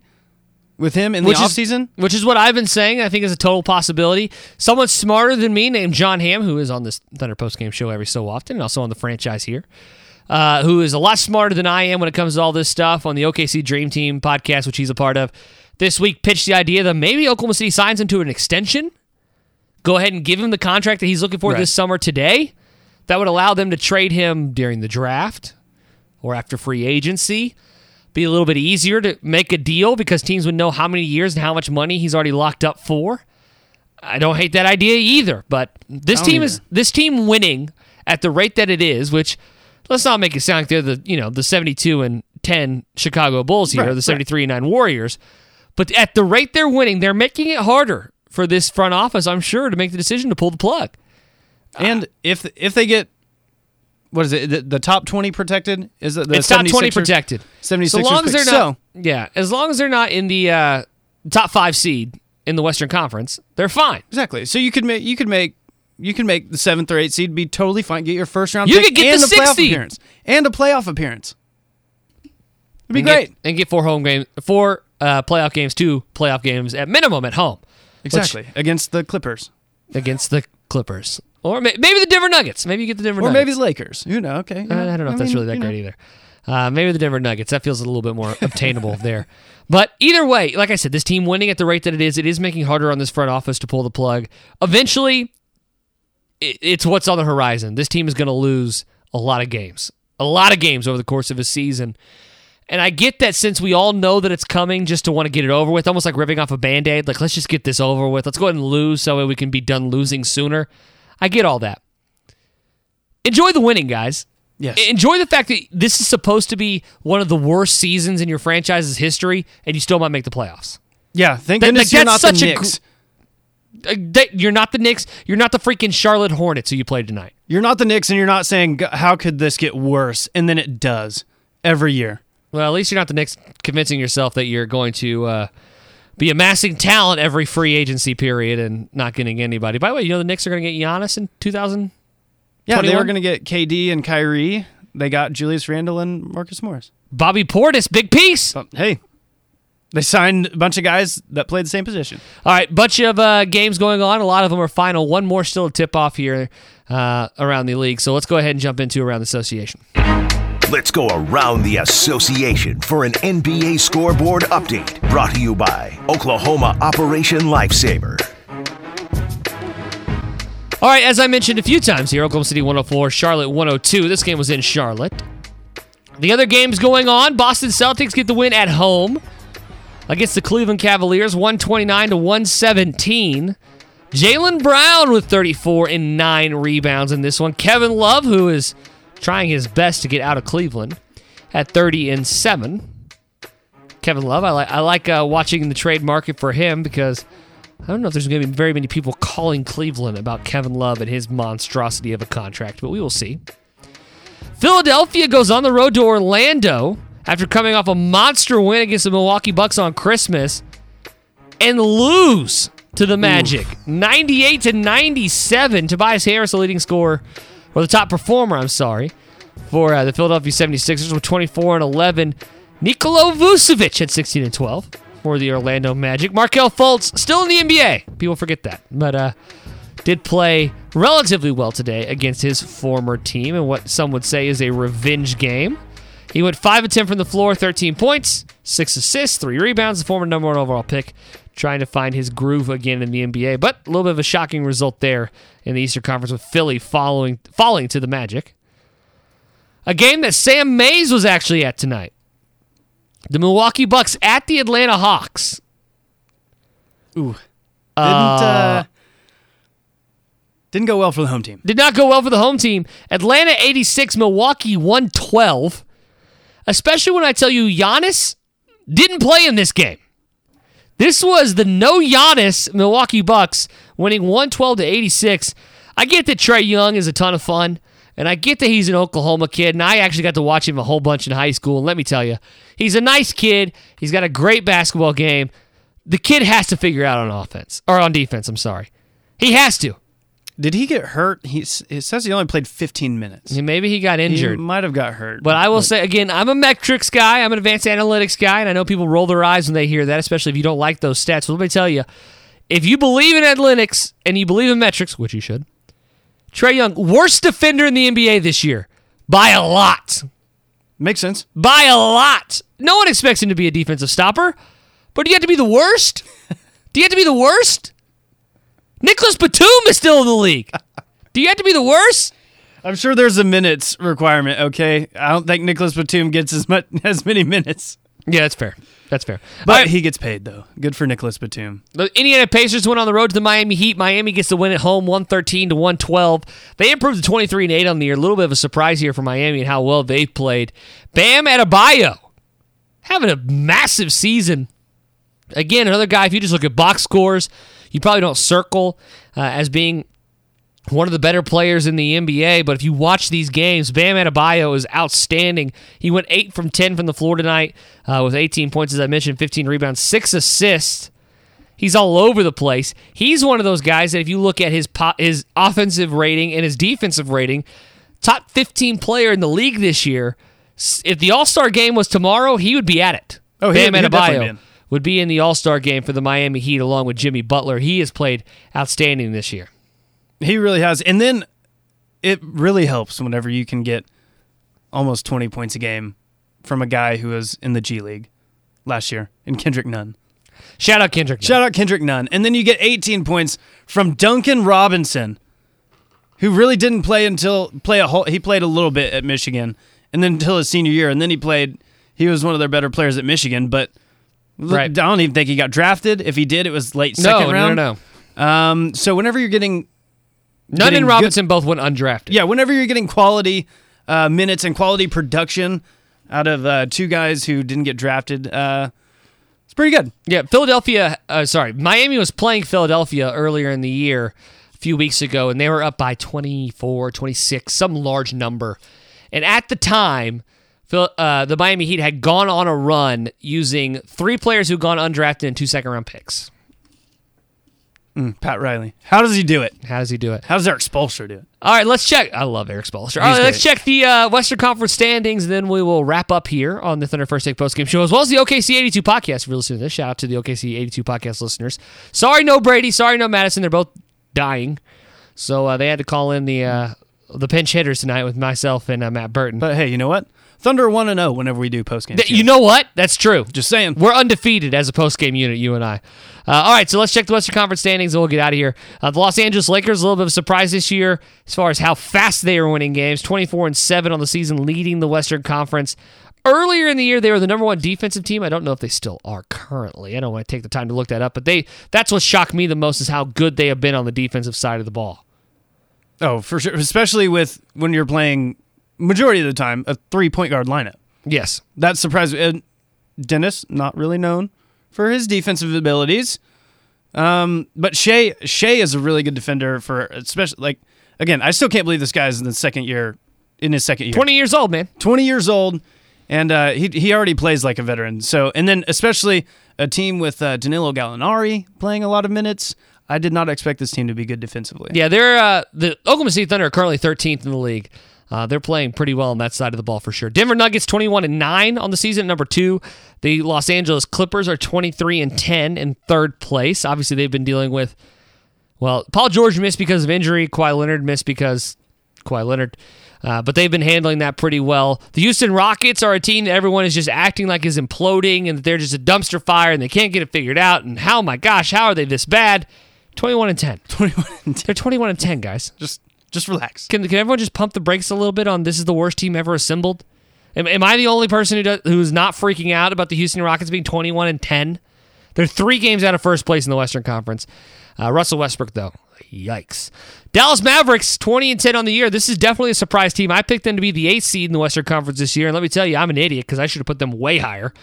[SPEAKER 2] with him in
[SPEAKER 1] which
[SPEAKER 2] the offseason,
[SPEAKER 1] which is what I've been saying. I think is a total possibility. Someone smarter than me, named John Hamm, who is on this Thunder Post Game show every so often, and also on the franchise here, uh, who is a lot smarter than I am when it comes to all this stuff on the OKC Dream Team podcast, which he's a part of. This week, pitched the idea that maybe Oklahoma City signs him to an extension. Go ahead and give him the contract that he's looking for
[SPEAKER 2] Right.
[SPEAKER 1] this summer today. That would allow them to trade him during the draft or after free agency be a little bit easier to make a deal because teams would know how many years and how much money he's already locked up for. I don't hate that idea either, but this team is this team winning at the rate that it is, which let's not make it sound like they're the you know the seventy two and ten Chicago Bulls here,
[SPEAKER 2] Right,
[SPEAKER 1] or the
[SPEAKER 2] right.
[SPEAKER 1] seventy three and nine Warriors, but at the rate they're winning, they're making it harder for this front office, I'm sure, to make the decision to pull the plug.
[SPEAKER 2] and if if they get what is it, the, the top twenty protected? Is it the
[SPEAKER 1] it's top twenty protected.
[SPEAKER 2] 76ers
[SPEAKER 1] So long as they're not,
[SPEAKER 2] So-
[SPEAKER 1] yeah, as long as they're not in the uh, top five seed in the Western Conference, they're fine.
[SPEAKER 2] Exactly. So you could make you could make you can make the seventh or eighth seed be totally fine. Get your first round
[SPEAKER 1] You
[SPEAKER 2] pick
[SPEAKER 1] could get
[SPEAKER 2] and
[SPEAKER 1] the
[SPEAKER 2] a playoff
[SPEAKER 1] seed.
[SPEAKER 2] appearance and a playoff appearance. It'd be
[SPEAKER 1] and
[SPEAKER 2] great.
[SPEAKER 1] Get, and get four home games, four uh, playoff games, two playoff games at minimum at home. Which-
[SPEAKER 2] exactly against the Clippers
[SPEAKER 1] against the Clippers, or may, maybe the Denver Nuggets. Maybe you get the Denver
[SPEAKER 2] or
[SPEAKER 1] Nuggets.
[SPEAKER 2] Or maybe the Lakers. Who know? Okay.
[SPEAKER 1] I I don't know if that's
[SPEAKER 2] mean,
[SPEAKER 1] really that
[SPEAKER 2] you know.
[SPEAKER 1] great either. Uh, maybe the Denver Nuggets. That feels a little bit more obtainable there. But either way, like I said, this team winning at the rate that it is, it is making harder on this front office to pull the plug. Eventually, it, it's what's on the horizon. This team is going to lose a lot of games, a lot of games over the course of a season. And I get that since we all know that it's coming, just to want to get it over with, almost like ripping off a band aid. Like, let's just get this over with. Let's go ahead and lose so we can be done losing sooner. I get all that. Enjoy the winning, guys.
[SPEAKER 2] Yes.
[SPEAKER 1] Enjoy the fact that this is supposed to be one of the worst seasons in your franchise's history, and you still might make the playoffs.
[SPEAKER 2] yeah. Thank
[SPEAKER 1] That-
[SPEAKER 2] goodness
[SPEAKER 1] like,
[SPEAKER 2] you're not the Knicks.
[SPEAKER 1] Uh, that- You're not the Knicks. You're not the freaking Charlotte Hornets who you played tonight.
[SPEAKER 2] You're not the Knicks, and you're not saying how could this get worse, and then it does every year.
[SPEAKER 1] Well, at least you're not the Knicks convincing yourself that you're going to uh, be amassing talent every free agency period and not getting anybody. By the way, you know the Knicks are going to get Giannis in 2000.
[SPEAKER 2] Yeah, they were going to get KD and Kyrie. They got Julius Randle and Marcus Morris.
[SPEAKER 1] Bobby Portis, big piece.
[SPEAKER 2] But hey, they signed a bunch of guys that played the same position.
[SPEAKER 1] All right, bunch of uh, games going on. A lot of them are final. One more still to tip off here uh, around the league. So let's go ahead and jump into around the association.
[SPEAKER 3] Let's go around the association for an NBA scoreboard update brought to you by Oklahoma Operation Lifesaver.
[SPEAKER 1] All right, as I mentioned a few times here, Oklahoma City 104, Charlotte 102. This game was in Charlotte. The other games going on, Boston Celtics get the win at home against the Cleveland Cavaliers, 129 to 117. Jaylen Brown with 34 and 9 rebounds in this one. Kevin Love, who is trying his best to get out of Cleveland, at 30 and 7. Kevin Love, I like I like uh, watching the trade market for him because I don't know if there's going to be very many people calling Cleveland about Kevin Love and his monstrosity of a contract, but we will see. Philadelphia goes on the road to Orlando after coming off a monster win against the Milwaukee Bucks on Christmas and lose to the Magic 98 to 97. Tobias Harris, the leading scorer or the top performer, I'm sorry, for uh, the Philadelphia 76ers with 24 and 11. Nikola Vucevic had 16 and 12 for the Orlando Magic. Markelle Fultz still in the NBA. People forget that, but uh, did play relatively well today against his former team in what some would say is a revenge game. He went 5 of 10 from the floor, 13 points, 6 assists, 3 rebounds, the former number one overall pick, trying to find his groove again in the NBA. But a little bit of a shocking result there in the Eastern Conference with Philly following falling to the Magic. A game that Sam Mays was actually at tonight. The Milwaukee Bucks at the Atlanta Hawks.
[SPEAKER 2] Ooh. Didn't uh, didn't go well for the home team.
[SPEAKER 1] Did not go well for the home team. Atlanta 86, Milwaukee 112. Especially when I tell you Giannis didn't play in this game. This was the no Giannis Milwaukee Bucks winning 112 to 86. I get that Trae Young is a ton of fun, and I get that he's an Oklahoma kid, and I actually got to watch him a whole bunch in high school. And let me tell you, he's a nice kid. He's got a great basketball game. The kid has to figure out on offense or on defense. I'm sorry, he has to.
[SPEAKER 2] Did he get hurt? He it says he only played 15 minutes.
[SPEAKER 1] Maybe he got injured.
[SPEAKER 2] He might have got hurt.
[SPEAKER 1] But I will say again, I'm a metrics guy. I'm an advanced analytics guy, and I know people roll their eyes when they hear that, especially if you don't like those stats. But let me tell you, if you believe in analytics and you believe in metrics, which you should, Trae Young, worst defender in the NBA this year by a lot.
[SPEAKER 2] Makes sense.
[SPEAKER 1] By a lot. No one expects him to be a defensive stopper, but do you have to be the worst? do you have to be the worst? Nicolas Batum is still in the league. Do you have to be the worst?
[SPEAKER 2] I'm sure there's a minutes requirement. Okay, I don't think Nicolas Batum gets as much as many minutes.
[SPEAKER 1] Yeah, that's fair. That's fair.
[SPEAKER 2] But
[SPEAKER 1] right,
[SPEAKER 2] he gets paid though. Good for Nicolas Batum.
[SPEAKER 1] the Indiana Pacers went on the road to the Miami Heat. Miami gets the win at home, 113 to 112. They improved to 23 and 8 on the year. A little bit of a surprise here for Miami and how well they've played. Bam Adebayo having a massive season. Again, another guy. If you just look at box scores, you probably don't circle uh, as being one of the better players in the NBA. But if you watch these games, Bam Adebayo is outstanding. He went eight from ten from the floor tonight uh, with 18 points, as I mentioned, 15 rebounds, six assists. He's all over the place. He's one of those guys that if you look at his po- his offensive rating and his defensive rating, top 15 player in the league this year. If the All Star game was tomorrow, he would be at it.
[SPEAKER 2] Oh, he-
[SPEAKER 1] Bam
[SPEAKER 2] he'd definitely be
[SPEAKER 1] Adebayo. Would be in the All Star game for the Miami Heat along with Jimmy Butler. He has played outstanding this year.
[SPEAKER 2] He really has. And then it really helps whenever you can get almost 20 points a game from a guy who was in the G League last year in Kendrick Nunn.
[SPEAKER 1] Shout out Kendrick.
[SPEAKER 2] Shout out Kendrick Nunn. And then you get 18 points from Duncan Robinson, who really didn't play until play a whole he played a little bit at Michigan and then until his senior year and then he played he was one of their better players at Michigan, but
[SPEAKER 1] Right.
[SPEAKER 2] I don't even think he got drafted. If he did, it was late second
[SPEAKER 1] no,
[SPEAKER 2] round.
[SPEAKER 1] no, no.
[SPEAKER 2] Um, so whenever you're getting
[SPEAKER 1] Nunn and
[SPEAKER 2] good-
[SPEAKER 1] Robinson both went undrafted.
[SPEAKER 2] yeah, whenever you're getting quality uh, minutes and quality production out of uh, two guys who didn't get drafted, uh, it's pretty good.
[SPEAKER 1] Yeah, Philadelphia, uh, sorry, Miami was playing Philadelphia earlier in the year, a few weeks ago, and they were up by 24, 26, some large number. And at the time, uh, the Miami Heat had gone on a run using three players who'd gone undrafted and two second round picks.
[SPEAKER 2] Pat Riley. How does he do it?
[SPEAKER 1] How does he do it?
[SPEAKER 2] How does Erik Spoelstra do it?
[SPEAKER 1] All right, let's check. I love Erik Spoelstra. All
[SPEAKER 2] He's
[SPEAKER 1] let's check the uh, Western Conference standings, and then we will wrap up here on the Thunder First Take Post Game Show, as well as the OKC 82 podcast. If you're listening to this, shout out to the OKC 82 podcast listeners. Sorry, no Brady. Sorry, no Madison. They're both dying, so uh, they had to call in the uh, the pinch hitters tonight with myself and uh, Matt Burton.
[SPEAKER 2] But hey, you know what? Thunder one and zero whenever we do post game.
[SPEAKER 1] Th- you know what? That's true.
[SPEAKER 2] just saying.
[SPEAKER 1] We're undefeated as a post game unit, you and I. Uh, all right, so let's check the Western Conference standings and we'll get out of here. Uh, the Los Angeles Lakers, a little bit of a surprise this year as far as how fast they are winning games 24 and 7 on the season, leading the Western Conference. Earlier in the year, they were the number one defensive team. I don't know if they still are currently. I don't want to take the time to look that up, but they that's what shocked me the most is how good they have been on the defensive side of the ball.
[SPEAKER 2] Oh, for sure. Especially with when you're playing majority of the time a three point guard lineup.
[SPEAKER 1] Yes.
[SPEAKER 2] That surprised me. And Dennis, not really known for his defensive abilities. Um, but Shai Shai is a really good defender for especially like again, I still can't believe this guy's in the second year in his second year.
[SPEAKER 1] 20 years old, man.
[SPEAKER 2] 20 years old, and uh, he he already plays like a veteran. So, and then especially a team with uh, Danilo Gallinari playing a lot of minutes. I did not expect this team to be good defensively.
[SPEAKER 1] Yeah, they're uh, the Oklahoma City Thunder are currently 13th in the league. Uh, they're playing pretty well on that side of the ball for sure. Denver Nuggets 21 and 9 on the season, number two. The Los Angeles Clippers are 23 and 10 in third place. Obviously, they've been dealing with, well, Paul George missed because of injury. Kawhi Leonard missed because Kawhi Leonard. Uh, but they've been handling that pretty well. The Houston Rockets are a team that everyone is just acting like is imploding and that they're just a dumpster fire and they can't get it figured out. And how, my gosh, how are they this bad? 21 and 10.
[SPEAKER 2] 21 and 10.
[SPEAKER 1] They're 21 and 10, guys.
[SPEAKER 2] Just just relax.
[SPEAKER 1] Can, can everyone just pump the brakes a little bit on this is the worst team ever assembled? Am, am I the only person who does, who's not freaking out about the Houston Rockets being 21 and 10? They're three games out of first place in the Western Conference. Uh, Russell Westbrook, though, yikes. Dallas Mavericks 20 and 10 on the year. This is definitely a surprise team. I picked them to be the eighth seed in the Western Conference this year, and let me tell you, I'm an idiot because I should have put them way higher.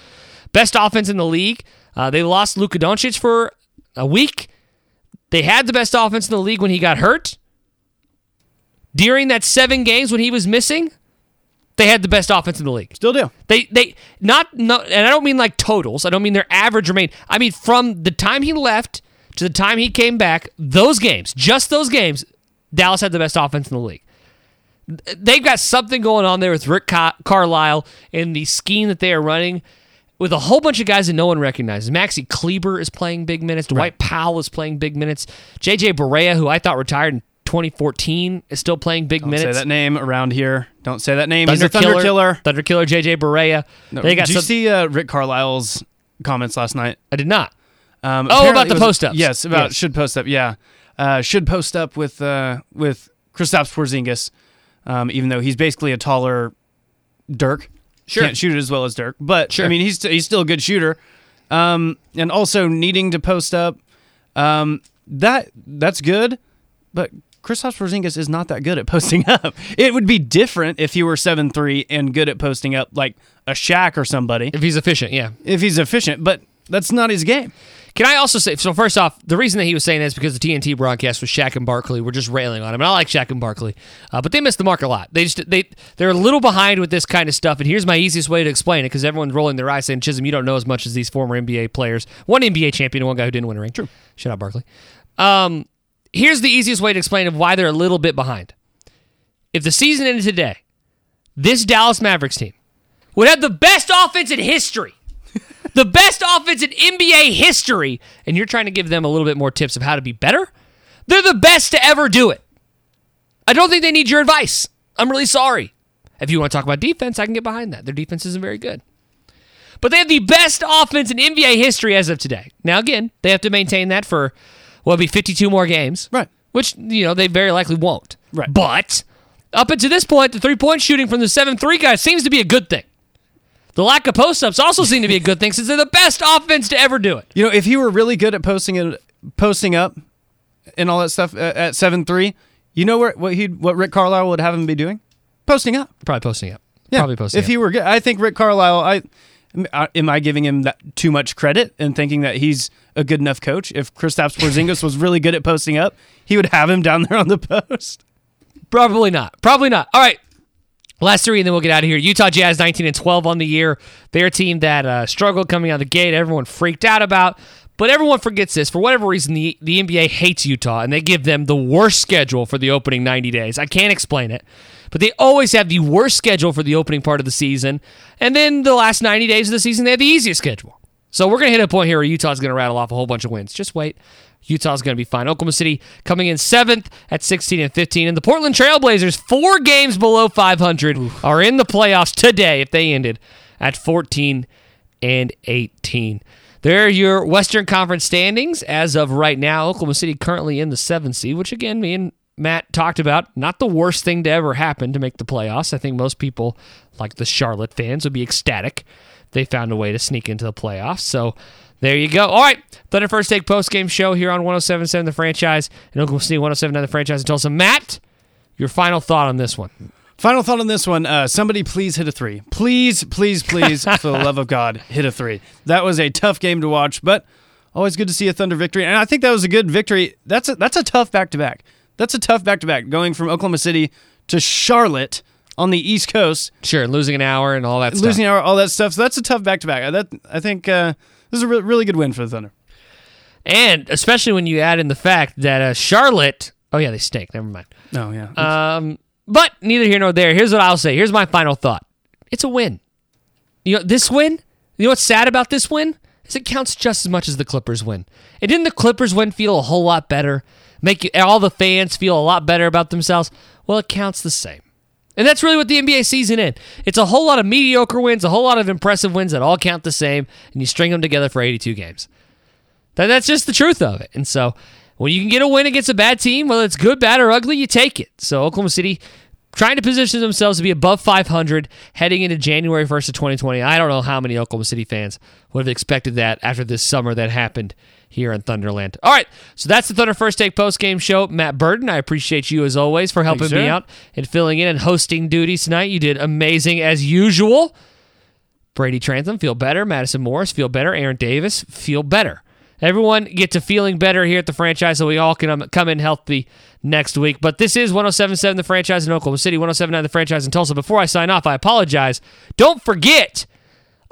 [SPEAKER 1] Best offense in the league. Uh, they lost Luka Doncic for a week. They had the best offense in the league when he got hurt. During that seven games when he was missing, they had the best offense in the league.
[SPEAKER 2] Still do.
[SPEAKER 1] They they not no, and I don't mean like totals. I don't mean their average remain. I mean from the time he left to the time he came back, those games, just those games, Dallas had the best offense in the league. They've got something going on there with Rick Car- Carlisle and the scheme that they are running with a whole bunch of guys that no one recognizes. Maxi Kleber is playing big minutes. Dwight Powell is playing big minutes. JJ Barea, who I thought retired in 2014, is still playing big minutes.
[SPEAKER 2] Don't
[SPEAKER 1] minutes.
[SPEAKER 2] say that name around here. Don't say that name.
[SPEAKER 1] Thunder,
[SPEAKER 2] He's a Thunder
[SPEAKER 1] Killer,
[SPEAKER 2] killer.
[SPEAKER 1] Thunder Killer, JJ Barea.
[SPEAKER 2] No,
[SPEAKER 1] they got
[SPEAKER 2] did you see uh, Rick Carlisle's comments last night?
[SPEAKER 1] I did not.
[SPEAKER 2] Um,
[SPEAKER 1] Oh, about the post-ups.
[SPEAKER 2] Yes, about
[SPEAKER 1] Yes.
[SPEAKER 2] should post up. Yeah, uh, should post up with uh, with Kristaps Porzingis, um, even though he's basically a taller Dirk.
[SPEAKER 1] Sure.
[SPEAKER 2] can't shoot it as well as Dirk, but
[SPEAKER 1] Sure.
[SPEAKER 2] I mean he's he's still a good shooter, um, and also needing to post up. Um, that that's good, but Kristaps Porzingis is not that good at posting up. It would be different if he were seven three and good at posting up, like a Shaq or somebody,
[SPEAKER 1] If he's efficient, yeah.
[SPEAKER 2] if he's efficient. But that's not his game.
[SPEAKER 1] Can I also say so? First off, the reason that he was saying that is because the TNT broadcast was Shaq and Barkley. We're just railing on him, and I like Shaq and Barkley, uh, but they missed the mark a lot. They just they they're a little behind with this kind of stuff. And here's my easiest way to explain it because everyone's rolling their eyes saying, "Chisholm, you don't know as much as these former NBA players." One NBA champion, and one guy who didn't win a ring. True. Shut up, Barkley. Um, here's the easiest way to explain of why they're a little bit behind. If the season ended today, this Dallas Mavericks team would have the best offense in history the best offense in NBA history, and you're trying to give them a little bit more tips of how to be better, they're the best to ever do it. I don't think they need your advice. I'm really sorry. If you want to talk about defense, I can get behind that. Their defense isn't very good. But they have the best offense in NBA history as of today. Now, again, they have to maintain that for, well, it'll be 52 more games.
[SPEAKER 2] Right.
[SPEAKER 1] Which, you know, they very likely won't.
[SPEAKER 2] Right.
[SPEAKER 1] But up until this point, the three point shooting from the 7 3 guys seems to be a good thing. The lack of post ups also seem to be a good thing since they're the best offense to ever do it.
[SPEAKER 2] You know, if he were really good at posting it, posting up, and all that stuff at seven three, you know where what he what Rick Carlisle would have him be doing? Posting up.
[SPEAKER 1] Probably posting up.
[SPEAKER 2] Yeah.
[SPEAKER 1] Probably posting
[SPEAKER 2] If
[SPEAKER 1] up.
[SPEAKER 2] he were good, I think Rick Carlisle. I am I giving him that too much credit and thinking that he's a good enough coach? If Kristaps Porzingis was really good at posting up, he would have him down there on the post.
[SPEAKER 1] Probably not. Probably not. All right. Last three, and then we'll get out of here. Utah Jazz, 19 and 12 on the year. They're team that uh, struggled coming out of the gate. Everyone freaked out about. But everyone forgets this. For whatever reason, the, the NBA hates Utah, and they give them the worst schedule for the opening 90 days. I can't explain it. But they always have the worst schedule for the opening part of the season. And then the last 90 days of the season, they have the easiest schedule. So we're going to hit a point here where Utah's going to rattle off a whole bunch of wins. Just wait. Utah's going to be fine. Oklahoma City coming in seventh at 16 and 15. And the Portland Trailblazers, four games below 500, are in the playoffs today if they ended at 14 and 18. There are your Western Conference standings as of right now. Oklahoma City currently in the seventh seed, which again, me and Matt talked about. Not the worst thing to ever happen to make the playoffs. I think most people, like the Charlotte fans, would be ecstatic. They found a way to sneak into the playoffs. So there you go. All right. Thunder First Take post game show here on 1077 The Franchise and Oklahoma City 1079 The Franchise and Tulsa. Matt, your final thought on this one.
[SPEAKER 2] Final thought on this one: uh, somebody please hit a three. Please, please, please, for the love of God, hit a three. That was a tough game to watch, but always good to see a Thunder victory. And I think that was a good victory. That's a, that's a tough back to back. That's a tough back to back going from Oklahoma City to Charlotte on the East Coast.
[SPEAKER 1] Sure, losing an hour and all that stuff.
[SPEAKER 2] losing our, all that stuff. So that's a tough back to back. That I think uh, this is a re- really good win for the Thunder.
[SPEAKER 1] And especially when you add in the fact that uh, Charlotte, oh yeah, they stink. Never mind.
[SPEAKER 2] Oh yeah.
[SPEAKER 1] Um, but neither here nor there. Here's what I'll say. Here's my final thought. It's a win. You know, this win, you know what's sad about this win? Is it counts just as much as the Clippers win. And didn't the Clippers win feel a whole lot better? Make you, all the fans feel a lot better about themselves? Well, it counts the same. And that's really what the NBA season is. It's a whole lot of mediocre wins, a whole lot of impressive wins that all count the same, and you string them together for 82 games. That, that's just the truth of it. And so when you can get a win against a bad team, whether it's good, bad, or ugly, you take it. So Oklahoma City trying to position themselves to be above 500 heading into January 1st of 2020. I don't know how many Oklahoma City fans would have expected that after this summer that happened here in Thunderland. All right, so that's the Thunder First Take post game show. Matt Burton, I appreciate you as always for helping
[SPEAKER 2] Thanks,
[SPEAKER 1] me
[SPEAKER 2] sir.
[SPEAKER 1] out and filling in and hosting duties tonight. You did amazing as usual. Brady Trantham, feel better. Madison Morris, feel better. Aaron Davis, feel better. Everyone get to feeling better here at the franchise so we all can um, come in healthy next week. But this is 1077 The Franchise in Oklahoma City, 1079 The Franchise in Tulsa. Before I sign off, I apologize. Don't forget,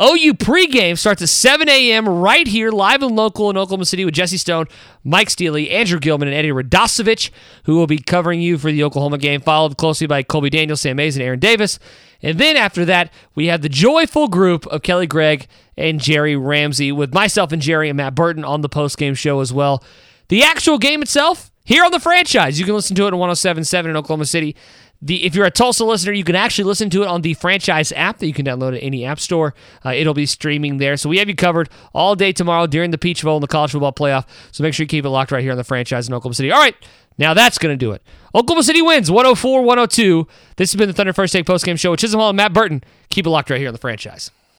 [SPEAKER 1] OU pregame starts at 7 a.m. right here, live and local in Oklahoma City with Jesse Stone, Mike Steele, Andrew Gilman, and Eddie Radosevich, who will be covering you for the Oklahoma game, followed closely by Colby Daniels, Sam Mays, and Aaron Davis. And then after that, we have the joyful group of Kelly Gregg and Jerry Ramsey with myself and Jerry and Matt Burton on the postgame show as well. The actual game itself, here on the franchise, you can listen to it at 1077 in Oklahoma City. The, if you're a Tulsa listener, you can actually listen to it on the franchise app that you can download at any app store. Uh, it'll be streaming there. So we have you covered all day tomorrow during the Peach Bowl and the college football playoff. So make sure you keep it locked right here on the franchise in Oklahoma City. All right, now that's going to do it. Oklahoma City wins 104 102. This has been the Thunder First Take postgame show with Chisholm Hall and Matt Burton. Keep it locked right here on the franchise.